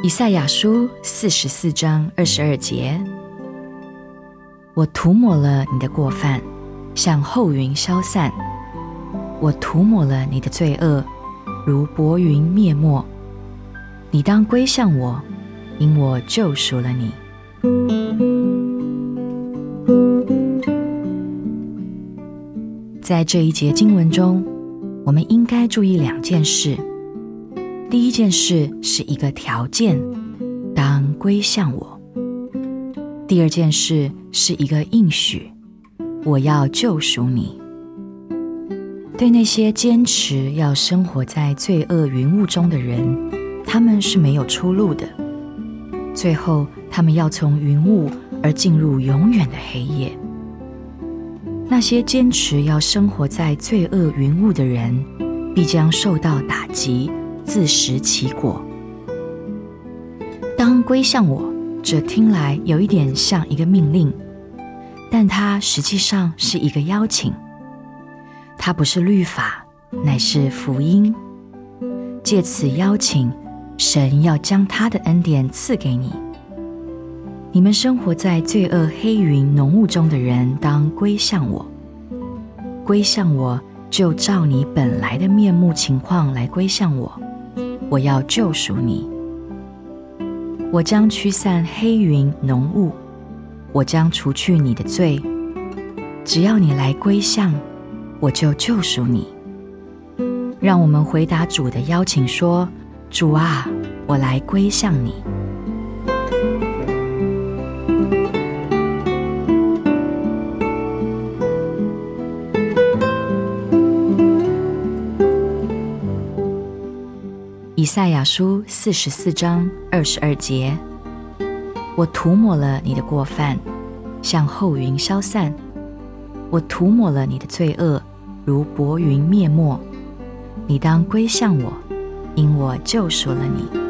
以赛亚书四十四章二十二节：我涂抹了你的过犯，像后云消散；我涂抹了你的罪恶，如薄云灭没。你当归向我，因我救赎了你。在这一节经文中，我们应该注意两件事。第一件事是一个条件，当归向我；第二件事是一个应许，我要救赎你。对那些坚持要生活在罪恶云雾中的人，他们是没有出路的。最后，他们要从云雾而进入永远的黑夜。那些坚持要生活在罪恶云雾的人，必将受到打击，自食其果。当归向我，这听来有一点像一个命令，但它实际上是一个邀请。它不是律法，乃是福音。借此邀请，神要将他的恩典赐给你。你们生活在罪恶黑云浓雾中的人，当归向我。归向我，就照你本来的面目情况来归向我。我要救赎你。我将驱散黑云浓雾，我将除去你的罪。只要你来归向，我就救赎你。让我们回答主的邀请说：“主啊，我来归向你。”赛亚书四十四章二十二节：我涂抹了你的过犯，像后云消散；我涂抹了你的罪恶，如薄云灭没。你当归向我，因我救赎了你。